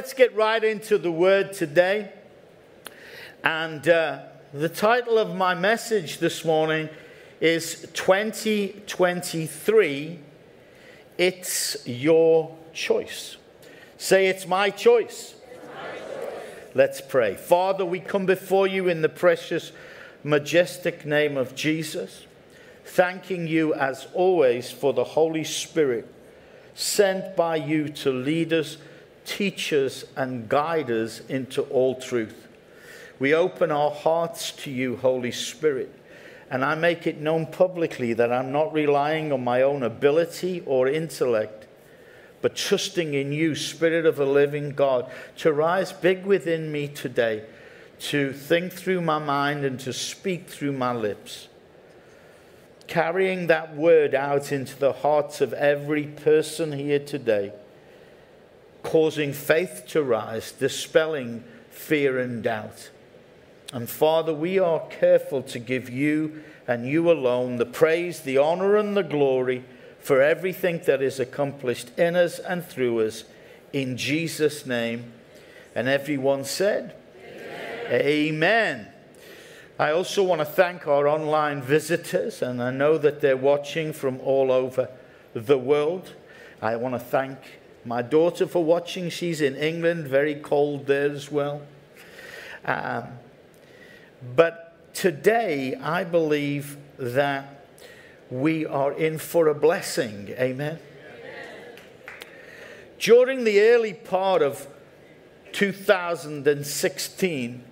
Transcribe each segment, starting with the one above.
let's get right into the word today. And uh, the title of my message this morning is 2023 It's Your Choice. Say, It's my choice. Let's pray. Father, we come before you in the precious, majestic name of Jesus, thanking you as always for the Holy Spirit sent by you to lead us, teach us, and guide us into all truth. We open our hearts to you, Holy Spirit, and I make it known publicly that I'm not relying on my own ability or intellect, but trusting in you, Spirit of the living God, to rise big within me today, to think through my mind and to speak through my lips carrying that word out into the hearts of every person here today, causing faith to rise, dispelling fear and doubt. And Father, we are careful to give you and you alone the praise, the honor, and the glory for everything that is accomplished in us and through us. In Jesus' name. And everyone said, Amen. Amen. I also want to thank our online visitors, and I know that they're watching from all over the world. I want to thank my daughter for watching. She's in England, very cold there as well. Um, but today, I believe that we are in for a blessing. Amen. Amen. During the early part of 2016,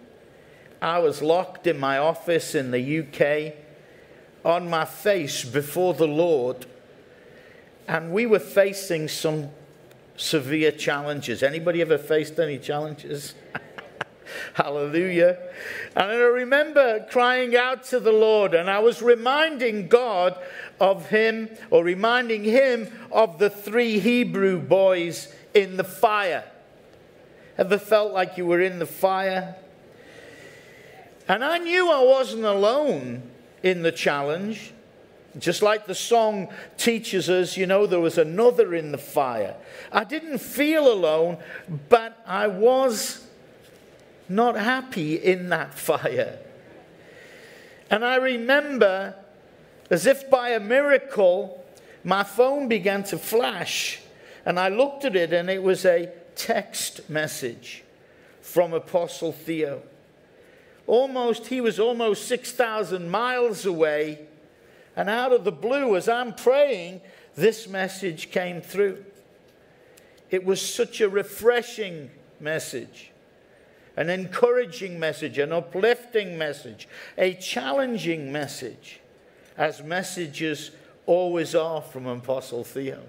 I was locked in my office in the UK on my face before the Lord, and we were facing some severe challenges. Anybody ever faced any challenges? Hallelujah. And I remember crying out to the Lord, and I was reminding God of Him, or reminding Him of the three Hebrew boys in the fire. Ever felt like you were in the fire? And I knew I wasn't alone in the challenge. Just like the song teaches us, you know, there was another in the fire. I didn't feel alone, but I was not happy in that fire. And I remember, as if by a miracle, my phone began to flash. And I looked at it, and it was a text message from Apostle Theo almost, he was almost 6,000 miles away. And out of the blue, as I'm praying, this message came through. It was such a refreshing message, an encouraging message, an uplifting message, a challenging message, as messages always are from Apostle Theo.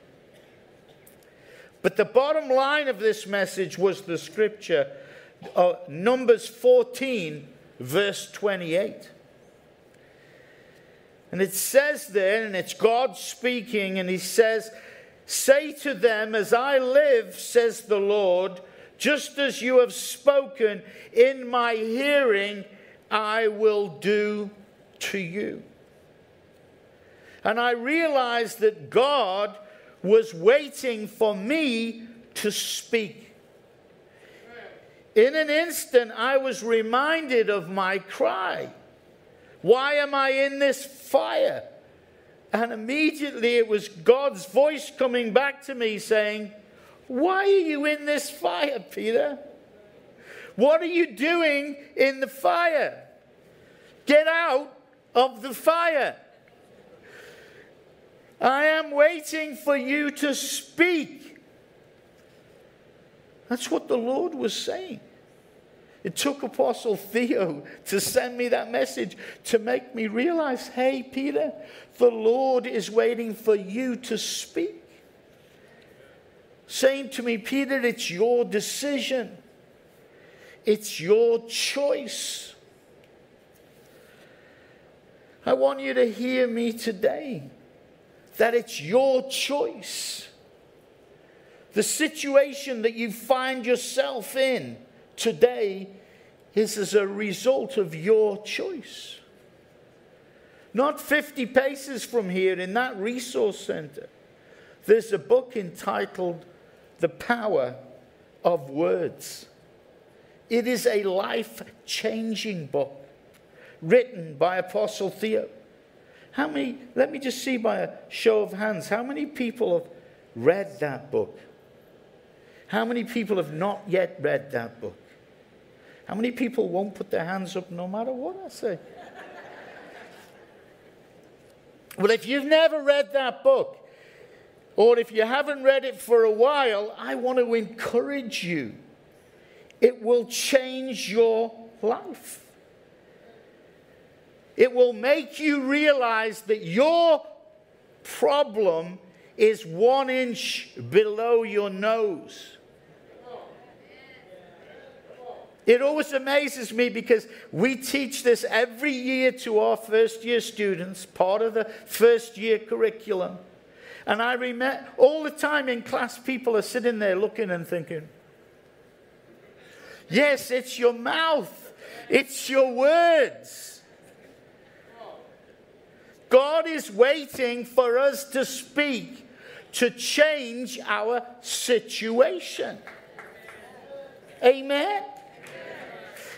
But the bottom line of this message was the scripture, uh, Numbers 14, verse 28. And it says there, and it's God speaking, and he says, Say to them, As I live, says the Lord, just as you have spoken in my hearing, I will do to you. And I realized that God was waiting for me to speak. In an instant, I was reminded of my cry. Why am I in this fire? And immediately it was God's voice coming back to me saying, Why are you in this fire, Peter? What are you doing in the fire? Get out of the fire. I am waiting for you to speak. That's what the Lord was saying. It took Apostle Theo to send me that message to make me realize hey, Peter, the Lord is waiting for you to speak. Saying to me, Peter, it's your decision, it's your choice. I want you to hear me today that it's your choice. The situation that you find yourself in today is as a result of your choice. Not 50 paces from here in that resource center, there's a book entitled The Power of words. It is a life changing book written by Apostle Theo. How many, let me just see by a show of hands, how many people have read that book? How many people have not yet read that book? How many people won't put their hands up no matter what I say? well, if you've never read that book, or if you haven't read it for a while, I want to encourage you. It will change your life. It will make you realize that your problem is one inch below your nose. It always amazes me because we teach this every year to our first year students, part of the first year curriculum. And I remember all the time in class, people are sitting there looking and thinking, Yes, it's your mouth, it's your words. God is waiting for us to speak to change our situation. Amen.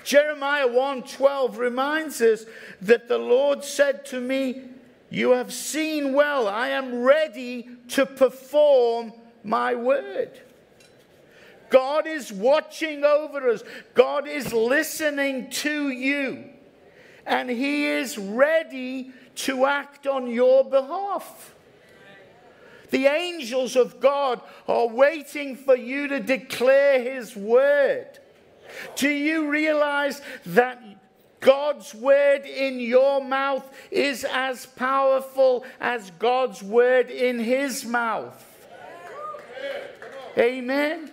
Jeremiah 1:12 reminds us that the Lord said to me, "You have seen well. I am ready to perform my word." God is watching over us. God is listening to you. And he is ready to act on your behalf. The angels of God are waiting for you to declare His word. Do you realize that God's word in your mouth is as powerful as God's word in His mouth? Amen.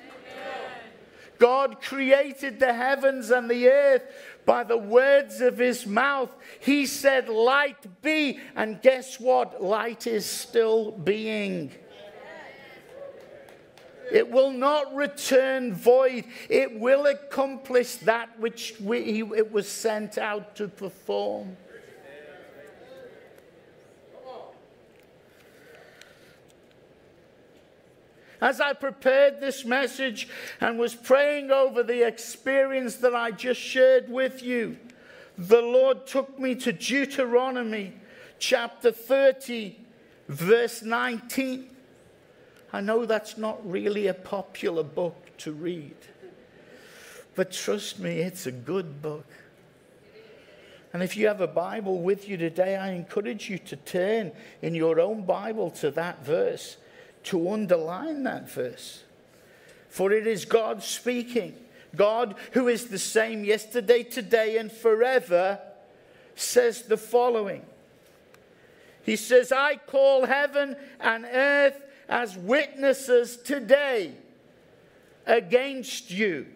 God created the heavens and the earth by the words of his mouth. He said, Light be. And guess what? Light is still being. It will not return void. It will accomplish that which we, it was sent out to perform. As I prepared this message and was praying over the experience that I just shared with you, the Lord took me to Deuteronomy chapter 30, verse 19. I know that's not really a popular book to read, but trust me, it's a good book. And if you have a Bible with you today, I encourage you to turn in your own Bible to that verse to underline that verse. For it is God speaking. God, who is the same yesterday, today, and forever, says the following He says, I call heaven and earth as witnesses today against you,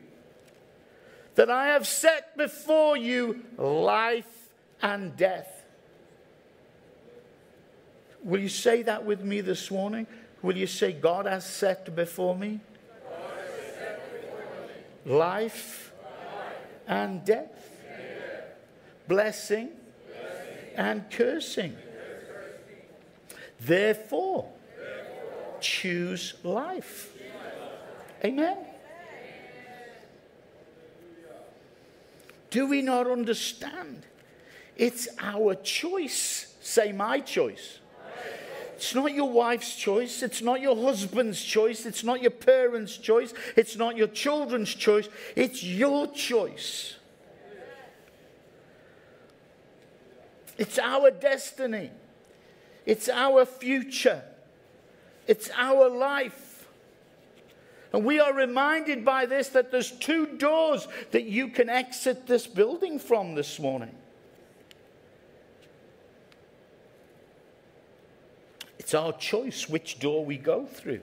that I have set before you life and death. Will you say that with me this morning? Will you say, God has set before me, life, and death, blessing, and cursing? Therefore, choose life. Amen. Do we not understand? It's our choice. Say, my choice. It's not your wife's choice. It's not your husband's choice. It's not your parents' choice. It's not your children's choice. It's your choice. It's our destiny. It's our future. It's our life. And we are reminded by this that there's two doors that you can exit this building from this morning. It's our choice which door we go through.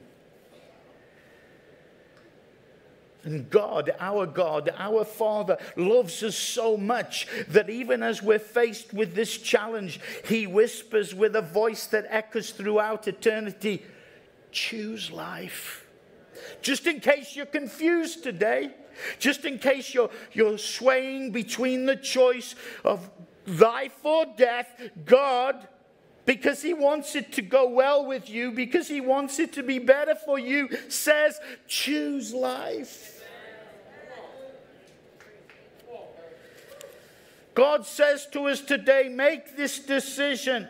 And God, our God, our Father, loves us so much that even as we're faced with this challenge, He whispers with a voice that echoes throughout eternity choose life. Just in case you're confused today, just in case you're, you're swaying between the choice of life or death, God, because He wants it to go well with you, because He wants it to be better for you, says, choose life. God says to us today, make this decision.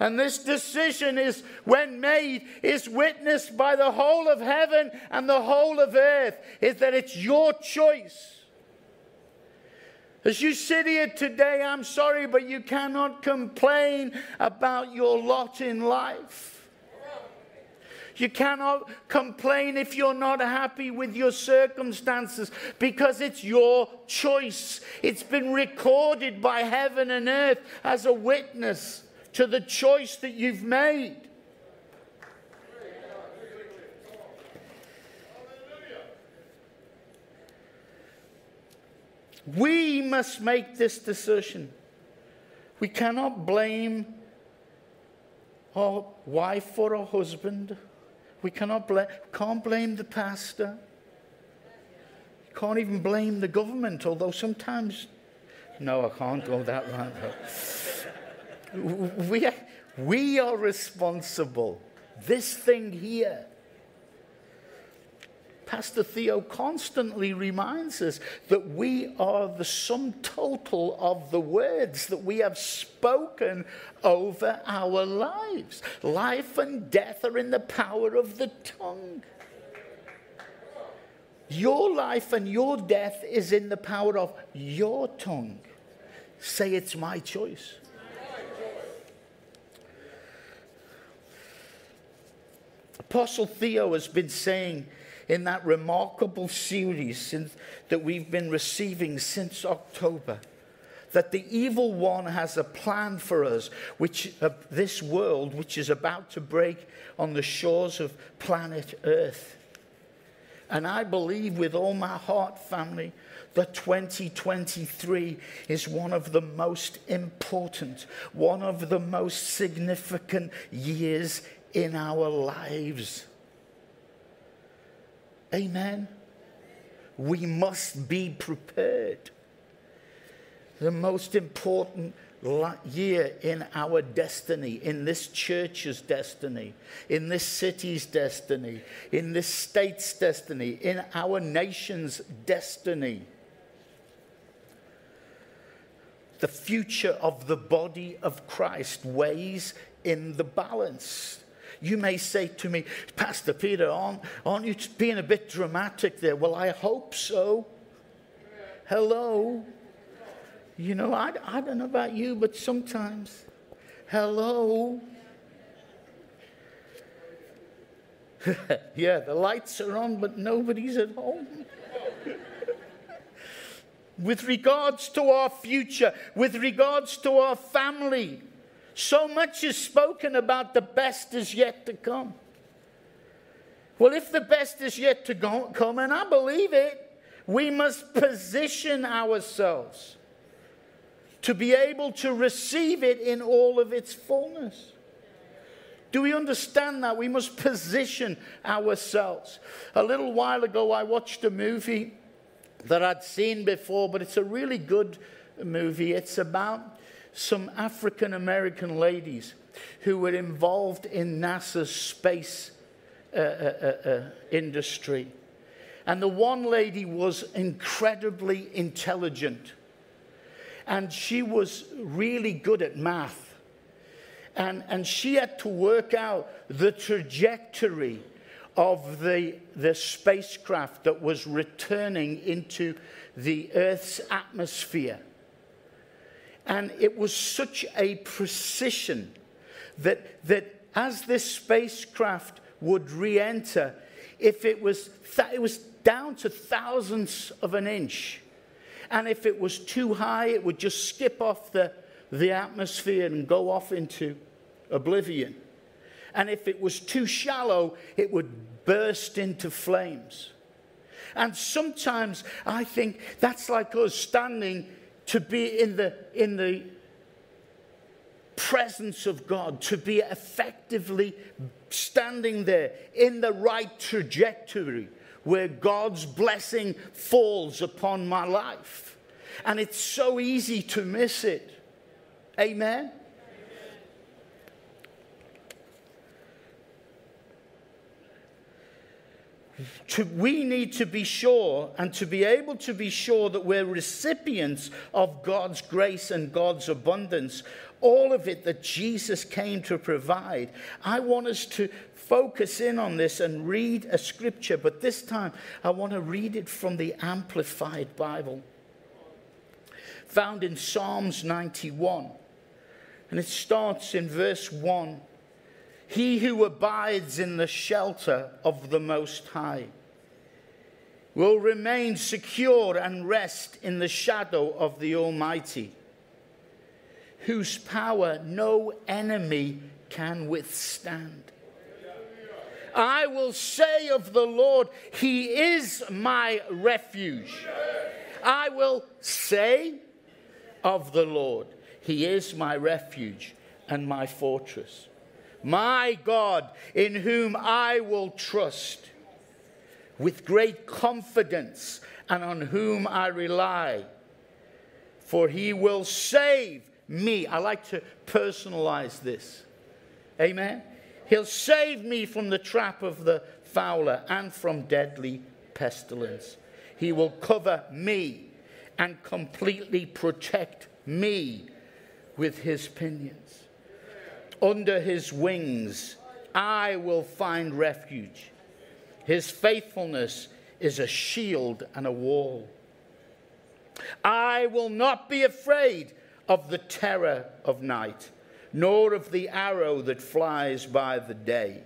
And this decision is, when made, is witnessed by the whole of heaven and the whole of earth, is that it's your choice. As you sit here today, I'm sorry, but you cannot complain about your lot in life. You cannot complain if you're not happy with your circumstances because it's your choice. It's been recorded by heaven and earth as a witness to the choice that you've made. We must make this decision. We cannot blame our wife or our husband. We cannot blame, can't blame the pastor. Can't even blame the government, although sometimes, no, I can't go that route. We, we are responsible. This thing here Pastor Theo constantly reminds us that we are the sum total of the words that we have spoken over our lives. Life and death are in the power of the tongue. Your life and your death is in the power of your tongue. Say, it's my choice. Apostle Theo has been saying in that remarkable series since, that we've been receiving since October. That the evil one has a plan for us, which uh, this world, which is about to break on the shores of planet Earth. And I believe with all my heart, family, that 2023 is one of the most important, one of the most significant years in our lives. Amen. We must be prepared. The most important year in our destiny, in this church's destiny, in this city's destiny, in this state's destiny, in our nation's destiny. The future of the body of Christ weighs in the balance. You may say to me, Pastor Peter, aren't, aren't you being a bit dramatic there? Well, I hope so. Hello. You know, I, I don't know about you, but sometimes, hello. yeah, the lights are on, but nobody's at home. with regards to our future, with regards to our family, so much is spoken about the best is yet to come. Well, if the best is yet to go, come, and I believe it, we must position ourselves to be able to receive it in all of its fullness. Do we understand that? We must position ourselves. A little while ago, I watched a movie that I'd seen before, but it's a really good movie. It's about some African American ladies who were involved in NASA's space uh, uh, uh, uh, industry. And the one lady was incredibly intelligent. And she was really good at math. And, and she had to work out the trajectory of the, the spacecraft that was returning into the Earth's atmosphere. And it was such a precision that, that as this spacecraft would re enter, if it was, th- it was down to thousandths of an inch. And if it was too high, it would just skip off the, the atmosphere and go off into oblivion. And if it was too shallow, it would burst into flames. And sometimes I think that's like us standing to be in the, in the presence of God, to be effectively standing there in the right trajectory where God's blessing falls upon my life. And it's so easy to miss it. Amen? To, we need to be sure and to be able to be sure that we're recipients of God's grace and God's abundance, all of it that Jesus came to provide. I want us to focus in on this and read a scripture, but this time I want to read it from the Amplified Bible, found in Psalms 91. And it starts in verse 1. He who abides in the shelter of the Most High will remain secure and rest in the shadow of the Almighty, whose power no enemy can withstand. I will say of the Lord, He is my refuge. I will say of the Lord, He is my refuge and my fortress my God, in whom I will trust with great confidence and on whom I rely. For he will save me. I like to personalize this. Amen. He'll save me from the trap of the fowler and from deadly pestilence. He will cover me and completely protect me with his pinions. Under his wings I will find refuge. His faithfulness is a shield and a wall. I will not be afraid of the terror of night, nor of the arrow that flies by the day,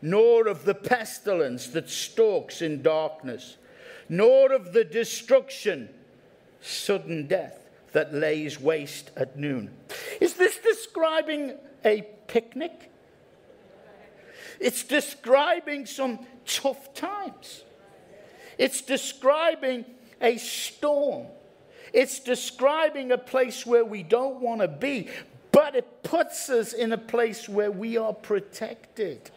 nor of the pestilence that stalks in darkness, nor of the destruction, sudden death that lays waste at noon. Is this describing a picnic? It's describing some tough times. It's describing a storm. It's describing a place where we don't want to be, but it puts us in a place where we are protected.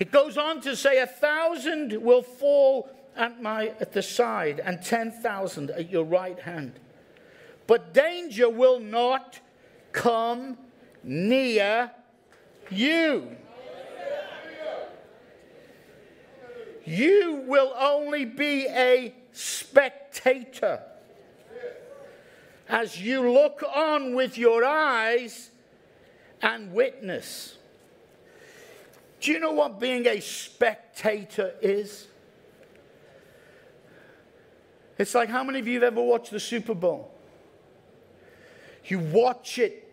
It goes on to say, A thousand will fall at, my, at the side and 10,000 at your right hand. But danger will not come near you. You will only be a spectator as you look on with your eyes and witness. Do you know what being a spectator is? It's like how many of you have ever watched the Super Bowl? You watch it.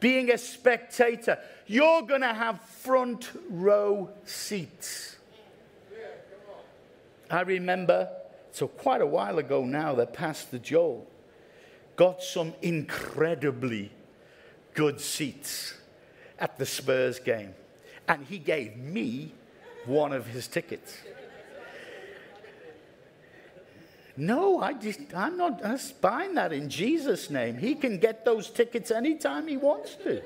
Being a spectator, you're going to have front row seats. I remember, so quite a while ago now, that Pastor Joel got some incredibly good seats at the Spurs game. And he gave me one of his tickets. No, I just, I'm not I'm buying that in Jesus' name. He can get those tickets anytime he wants to.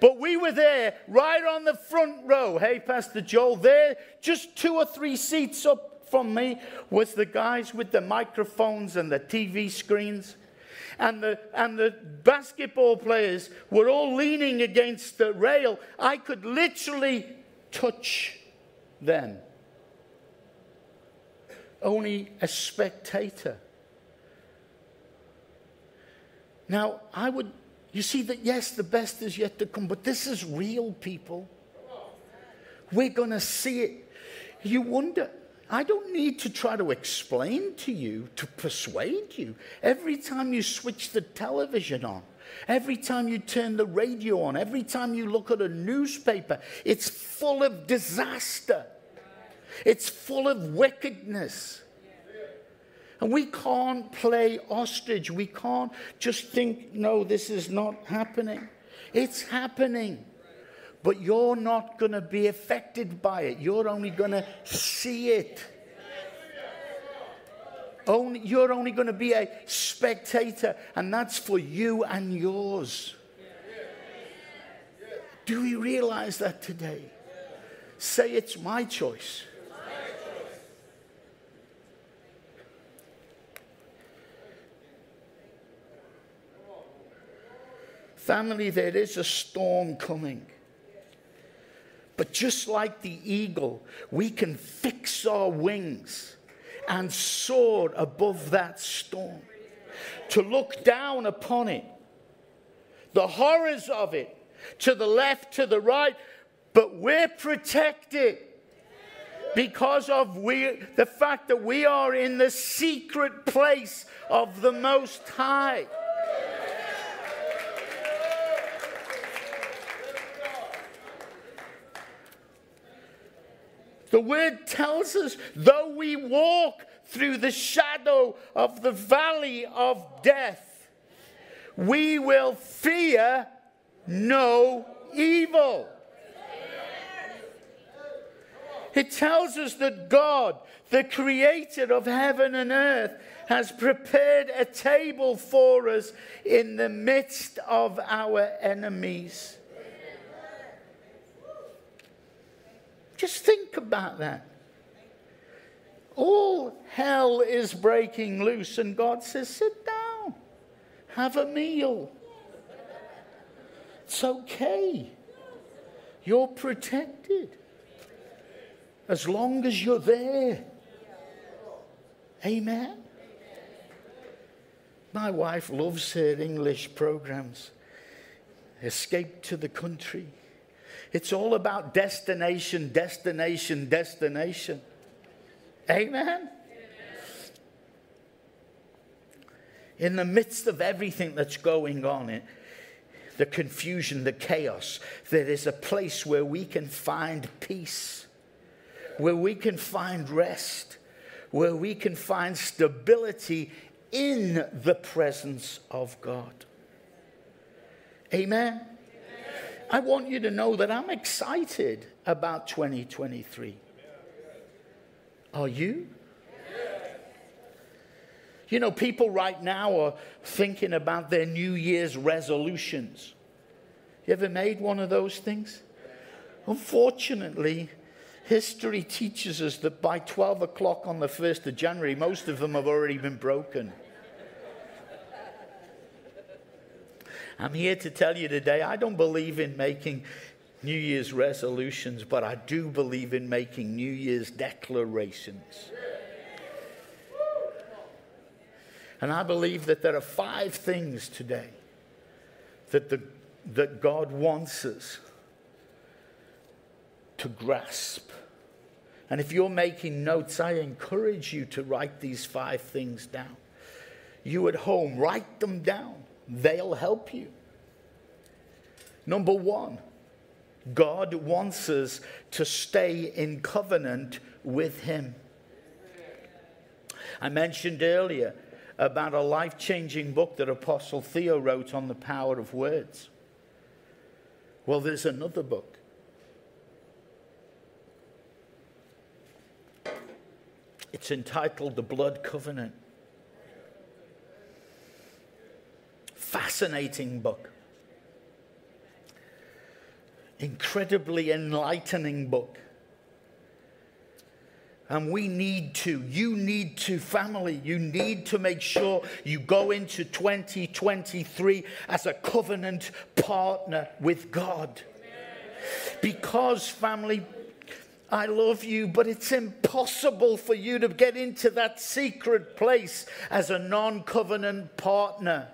But we were there right on the front row. Hey, Pastor Joel, there, just two or three seats up from me, was the guys with the microphones and the TV screens. And the, and the basketball players were all leaning against the rail. I could literally touch them only a spectator. Now, I would, you see that yes, the best is yet to come, but this is real, people. We're going to see it. You wonder, I don't need to try to explain to you, to persuade you. Every time you switch the television on, every time you turn the radio on, every time you look at a newspaper, it's full of disaster. It's full of wickedness. And we can't play ostrich. We can't just think, no, this is not happening. It's happening. But you're not going to be affected by it. You're only going to see it. Only, you're only going to be a spectator, and that's for you and yours. Do we realize that today? Say, it's my choice. Family, there is a storm coming. But just like the eagle, we can fix our wings and soar above that storm, to look down upon it, the horrors of it, to the left, to the right, but we're protected because of we, the fact that we are in the secret place of the Most High. The word tells us, though we walk through the shadow of the valley of death, we will fear no evil. It tells us that God, the creator of heaven and earth, has prepared a table for us in the midst of our enemies. Just think about that. All hell is breaking loose, and God says, Sit down, have a meal. It's okay. You're protected as long as you're there. Amen. My wife loves her English programs. Escape to the country. It's all about destination, destination, destination. Amen? In the midst of everything that's going on, it, the confusion, the chaos, there is a place where we can find peace where we can find rest, where we can find stability in the presence of God. Amen. I want you to know that I'm excited about 2023. Are you? You know, people right now are thinking about their New Year's resolutions. You ever made one of those things? Unfortunately, History teaches us that by 12 o'clock on the 1st of January, most of them have already been broken. I'm here to tell you today, I don't believe in making New Year's resolutions, but I do believe in making New Year's declarations. And I believe that there are five things today that, the, that God wants us to grasp. And if you're making notes, I encourage you to write these five things down. You at home, write them down, they'll help you. Number one, God wants us to stay in covenant with Him. I mentioned earlier about a life changing book that Apostle Theo wrote on the power of words. Well, there's another book It's entitled The Blood Covenant. Fascinating book. Incredibly enlightening book. And we need to, you need to, family, you need to make sure you go into 2023 as a covenant partner with God. Because, family, I love you, but it's impossible for you to get into that secret place as a non covenant partner.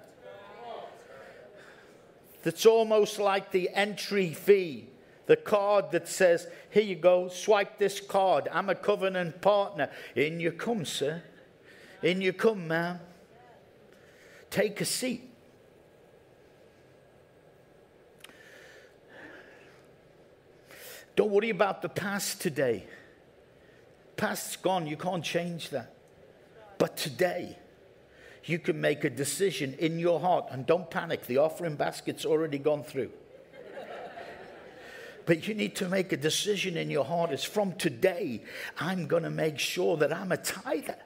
That's almost like the entry fee, the card that says, Here you go, swipe this card. I'm a covenant partner. In you come, sir. In you come, ma'am. Take a seat. Don't worry about the past today. Past's gone, you can't change that. But today, you can make a decision in your heart. And don't panic, the offering basket's already gone through. but you need to make a decision in your heart is from today, I'm going to make sure that I'm a tither.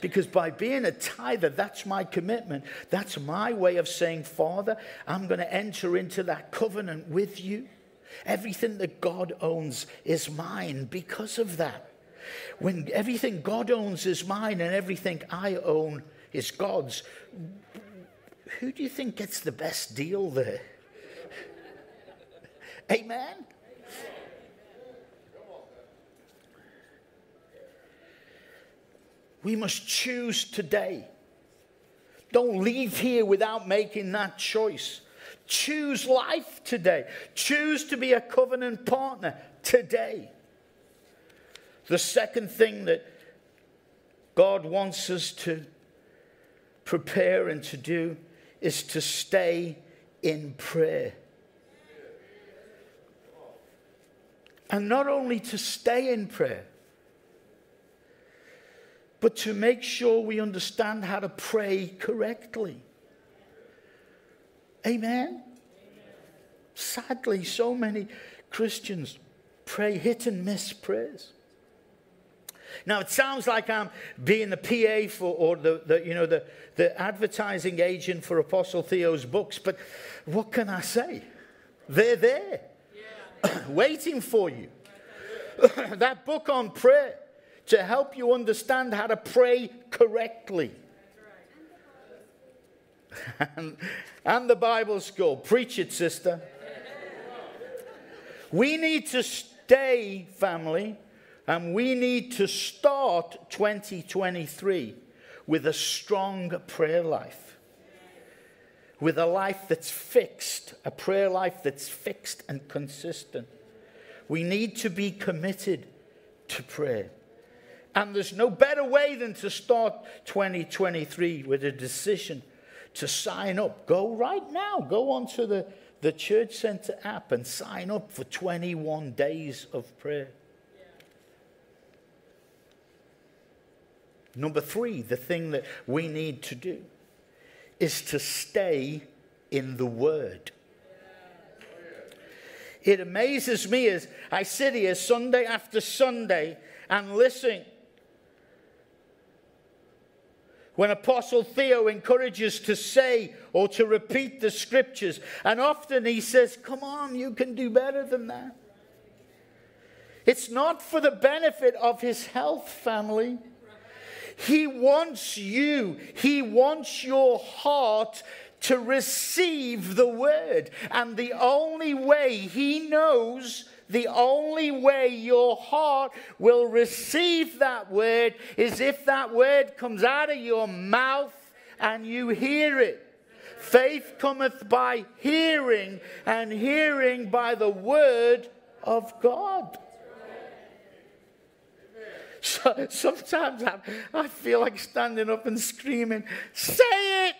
Because by being a tither, that's my commitment. That's my way of saying, Father, I'm going to enter into that covenant with you. Everything that God owns is mine because of that. When everything God owns is mine and everything I own is God's. Who do you think gets the best deal there? Amen? We must choose today. Don't leave here without making that choice. Choose life today. Choose to be a covenant partner today. The second thing that God wants us to prepare and to do is to stay in prayer. And not only to stay in prayer, but to make sure we understand how to pray correctly. Amen? Sadly, so many Christians pray hit and miss prayers. Now it sounds like I'm being the PA for or the, the you know the, the advertising agent for Apostle Theo's books, but what can I say? They're there. Yeah. waiting for you. that book on prayer to help you understand how to pray correctly. and, and the Bible school. Preach it, sister. We need to stay, family, and we need to start 2023 with a strong prayer life. With a life that's fixed, a prayer life that's fixed and consistent. We need to be committed to prayer. And there's no better way than to start 2023 with a decision to sign up. Go right now. Go onto the, the Church Center app and sign up for 21 days of prayer. Number three, the thing that we need to do is to stay in the Word. It amazes me as I sit here Sunday after Sunday and listen. When Apostle Theo encourages to say or to repeat the scriptures, and often he says, Come on, you can do better than that. It's not for the benefit of his health, family. He wants you, He wants your heart to receive the word. And the only way He knows, the only way your heart will receive that word is if that word comes out of your mouth and you hear it. Faith cometh by hearing, and hearing by the word of God. So, sometimes I, I feel like standing up and screaming, Say it!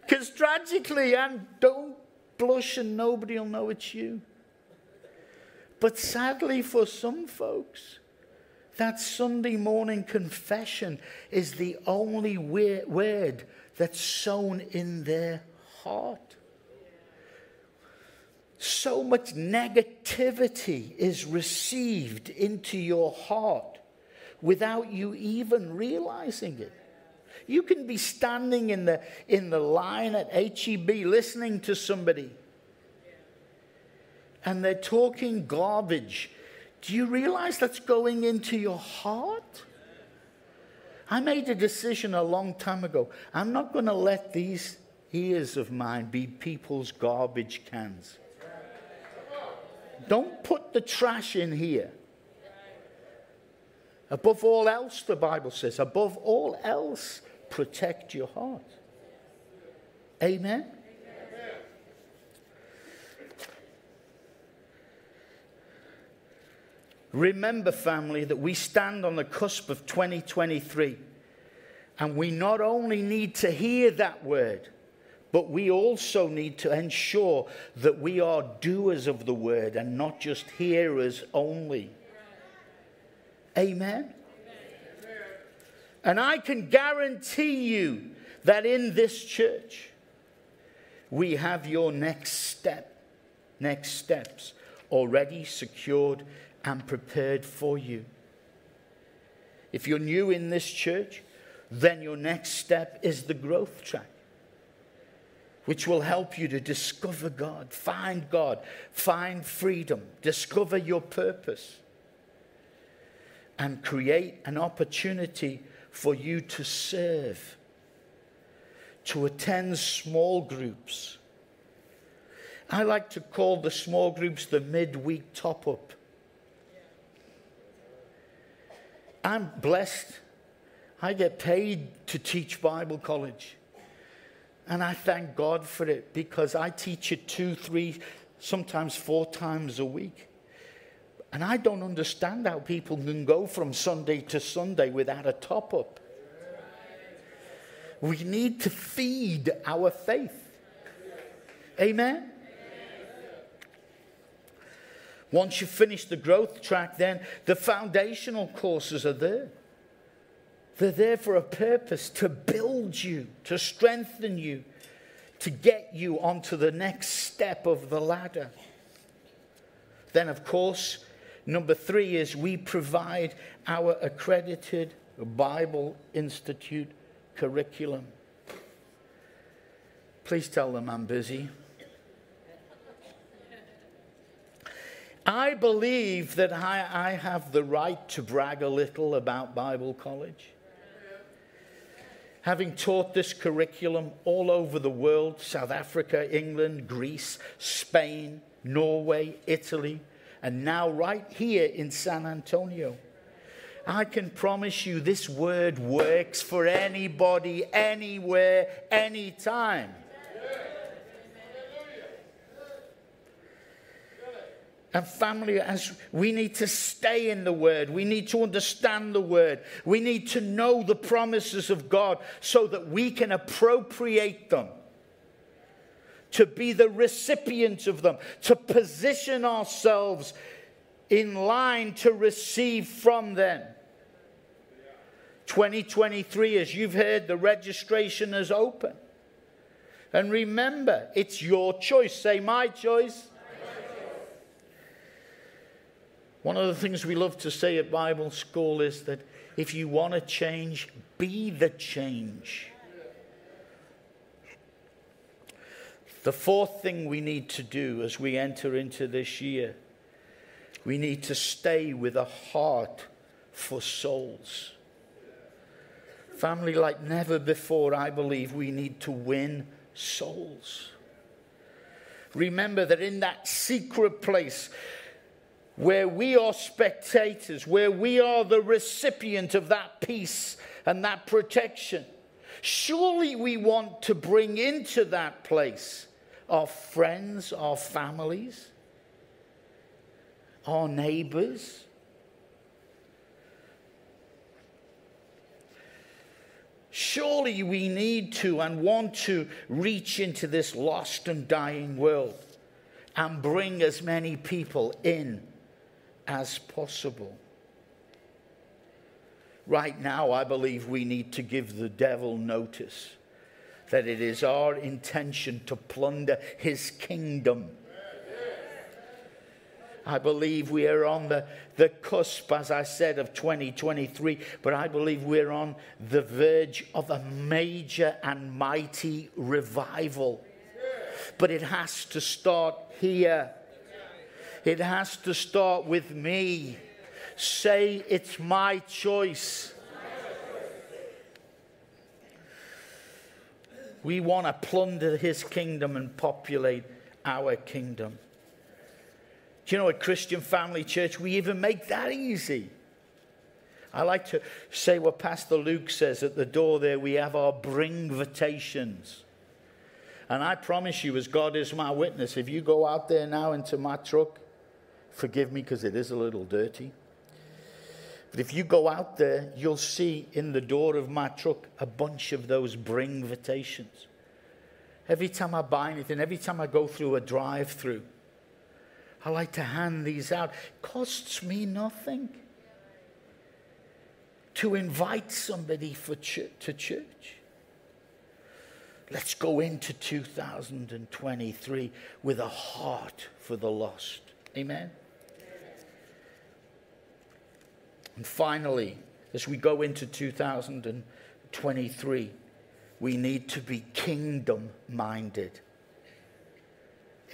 Because tragically, and don't blush and nobody will know it's you. But sadly, for some folks, that Sunday morning confession is the only word that's sown in their heart so much negativity is received into your heart without you even realizing it. You can be standing in the, in the line at HEB listening to somebody and they're talking garbage. Do you realize that's going into your heart? I made a decision a long time ago. I'm not going to let these ears of mine be people's garbage cans. Don't put the trash in here. Above all else, the Bible says, above all else, protect your heart. Amen? Remember, family, that we stand on the cusp of 2023, and we not only need to hear that word, but we also need to ensure that we are doers of the word and not just hearers only. Amen? And I can guarantee you that in this church, we have your next step, next steps already secured and prepared for you. If you're new in this church, then your next step is the growth track which will help you to discover God, find God, find freedom, discover your purpose, and create an opportunity for you to serve, to attend small groups. I like to call the small groups the midweek top up. I'm blessed. I get paid to teach Bible college. And I thank God for it because I teach it two, three, sometimes four times a week. And I don't understand how people can go from Sunday to Sunday without a top up. We need to feed our faith. Amen? Once you finish the growth track, then the foundational courses are there. They're there for a purpose to build you, to strengthen you, to get you onto the next step of the ladder. Then, of course, number three is we provide our accredited Bible Institute curriculum. Please tell them I'm busy. I believe that I, I have the right to brag a little about Bible college. Having taught this curriculum all over the world South Africa, England, Greece, Spain, Norway, Italy, and now right here in San Antonio. I can promise you this word works for anybody, anywhere, anytime. And family, as we need to stay in the Word, we need to understand the Word, we need to know the promises of God so that we can appropriate them, to be the recipient of them, to position ourselves in line to receive from them. 2023, as you've heard, the registration is open. And remember, it's your choice. Say, my choice. One of the things we love to say at Bible school is that if you want to change, be the change. The fourth thing we need to do as we enter into this year, we need to stay with a heart for souls. Family, like never before, I believe we need to win souls. Remember that in that secret place, where we are spectators, where we are the recipient of that peace and that protection. Surely we want to bring into that place our friends, our families, our neighbors. Surely we need to and want to reach into this lost and dying world and bring as many people in as possible. Right now, I believe we need to give the devil notice that it is our intention to plunder his kingdom. I believe we are on the, the cusp, as I said, of 2023, but I believe we're on the verge of a major and mighty revival. But it has to start here. It has to start with me. Say, it's my choice. We want to plunder his kingdom and populate our kingdom. Do you know, at Christian Family Church, we even make that easy. I like to say what Pastor Luke says at the door there we have our bring invitations. And I promise you, as God is my witness, if you go out there now into my truck Forgive me because it is a little dirty. But if you go out there, you'll see in the door of my truck a bunch of those bring invitations. Every time I buy anything, every time I go through a drive through, I like to hand these out. It costs me nothing to invite somebody for ch- to church. Let's go into 2023 with a heart for the lost. Amen. And finally, as we go into 2023, we need to be kingdom minded.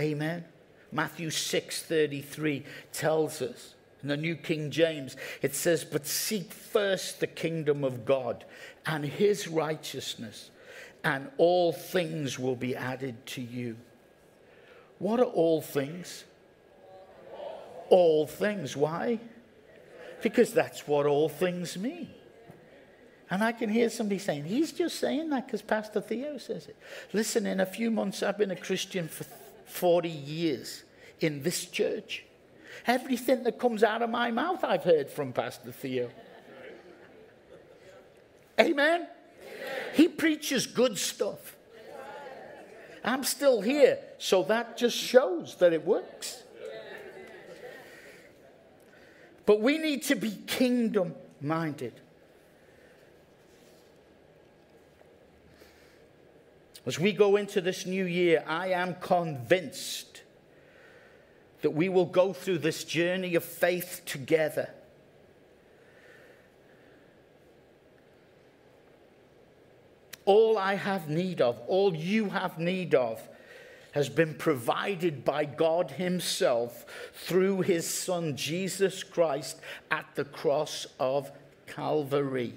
Amen. Matthew 6:33 tells us in the New King James it says but seek first the kingdom of God and his righteousness and all things will be added to you. What are all things? All things. Why? Because that's what all things mean. And I can hear somebody saying, he's just saying that because Pastor Theo says it. Listen, in a few months, I've been a Christian for 40 years in this church. Everything that comes out of my mouth, I've heard from Pastor Theo. Amen? Amen. He preaches good stuff. I'm still here, so that just shows that it works. But we need to be kingdom minded. As we go into this new year, I am convinced that we will go through this journey of faith together. All I have need of, all you have need of, has been provided by God Himself through His Son Jesus Christ at the cross of Calvary.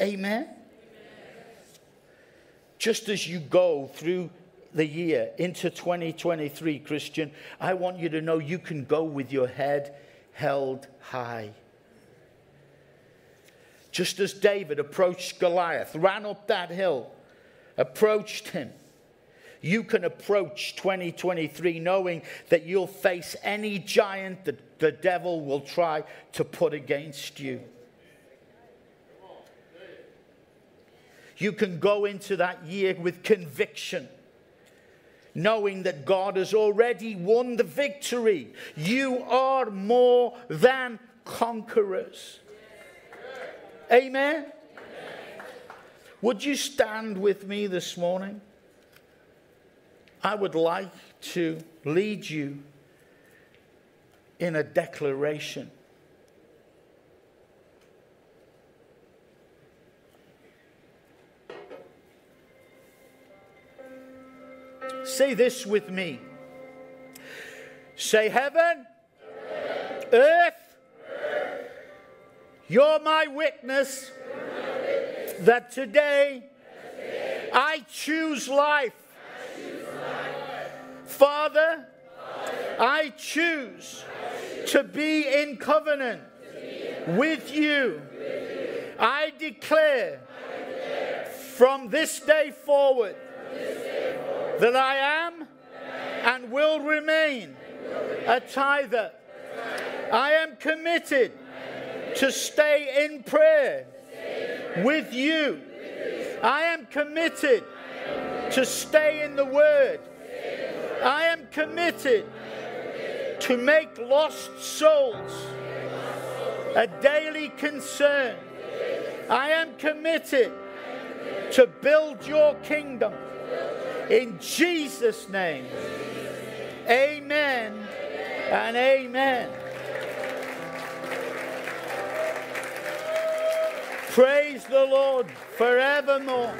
Amen? just as you go through the year into 2023, Christian, I want you to know you can go with your head held high. Just as David approached Goliath, ran up that hill, approached him, you can approach 2023 knowing that you'll face any giant that the devil will try to put against you. You can go into that year with conviction, knowing that God has already won the victory. You are more than conquerors. Amen. Would you stand with me this morning? I would like to lead you in a declaration. Say this with me. Say, Heaven, Heaven. Earth, Earth. You're my witness, you're my witness. that today, today I, choose life. Father, I, choose to be in covenant, with, you. I declare from this day forward that I am and will remain a tither. I am committed to stay in prayer with you. I am committed to stay in the Word. I am committed to make lost souls a daily concern. I am committed to build your kingdom. In Jesus' name. Amen and amen. Praise the Lord forevermore.